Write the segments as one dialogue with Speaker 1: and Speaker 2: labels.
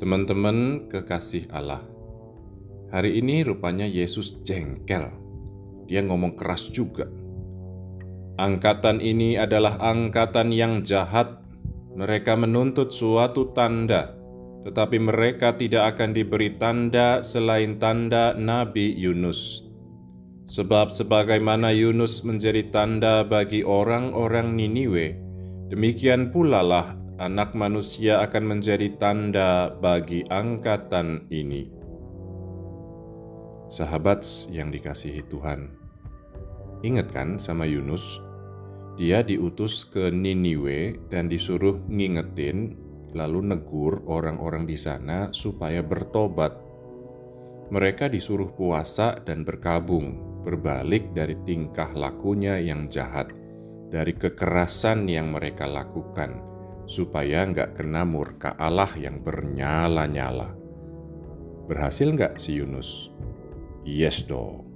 Speaker 1: Teman-teman kekasih Allah, hari ini rupanya Yesus jengkel. Dia ngomong keras juga. Angkatan ini adalah angkatan yang jahat. Mereka menuntut suatu tanda, tetapi mereka tidak akan diberi tanda selain tanda Nabi Yunus. Sebab sebagaimana Yunus menjadi tanda bagi orang-orang Niniwe, demikian pula lah anak manusia akan menjadi tanda bagi angkatan ini. Sahabat yang dikasihi Tuhan, ingat kan sama Yunus? Dia diutus ke Niniwe dan disuruh ngingetin, lalu negur orang-orang di sana supaya bertobat. Mereka disuruh puasa dan berkabung, berbalik dari tingkah lakunya yang jahat, dari kekerasan yang mereka lakukan, supaya nggak kena murka Allah yang bernyala-nyala. Berhasil nggak si Yunus? Yes dong.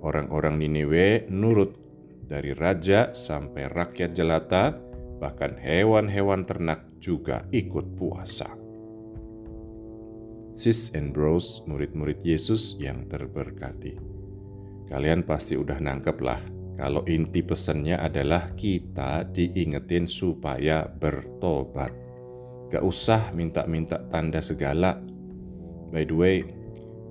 Speaker 1: Orang-orang Niniwe nurut dari raja sampai rakyat jelata, bahkan hewan-hewan ternak juga ikut puasa. Sis and bros, murid-murid Yesus yang terberkati. Kalian pasti udah nangkep lah kalau inti pesannya adalah kita diingetin supaya bertobat. Gak usah minta-minta tanda segala. By the way,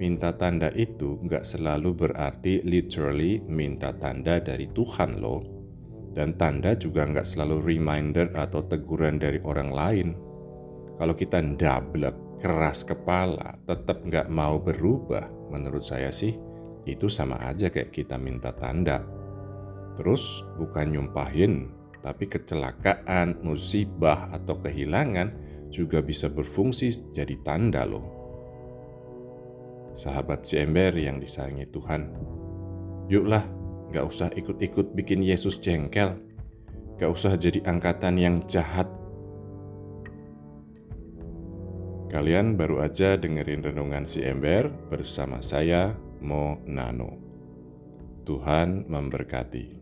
Speaker 1: minta tanda itu gak selalu berarti literally minta tanda dari Tuhan loh. Dan tanda juga gak selalu reminder atau teguran dari orang lain. Kalau kita ndablek, keras kepala, tetap gak mau berubah, menurut saya sih, itu sama aja kayak kita minta tanda Terus bukan nyumpahin, tapi kecelakaan, musibah, atau kehilangan juga bisa berfungsi jadi tanda loh. Sahabat si ember yang disayangi Tuhan, yuklah gak usah ikut-ikut bikin Yesus jengkel. Gak usah jadi angkatan yang jahat. Kalian baru aja dengerin renungan si ember bersama saya, Mo Nano. Tuhan memberkati.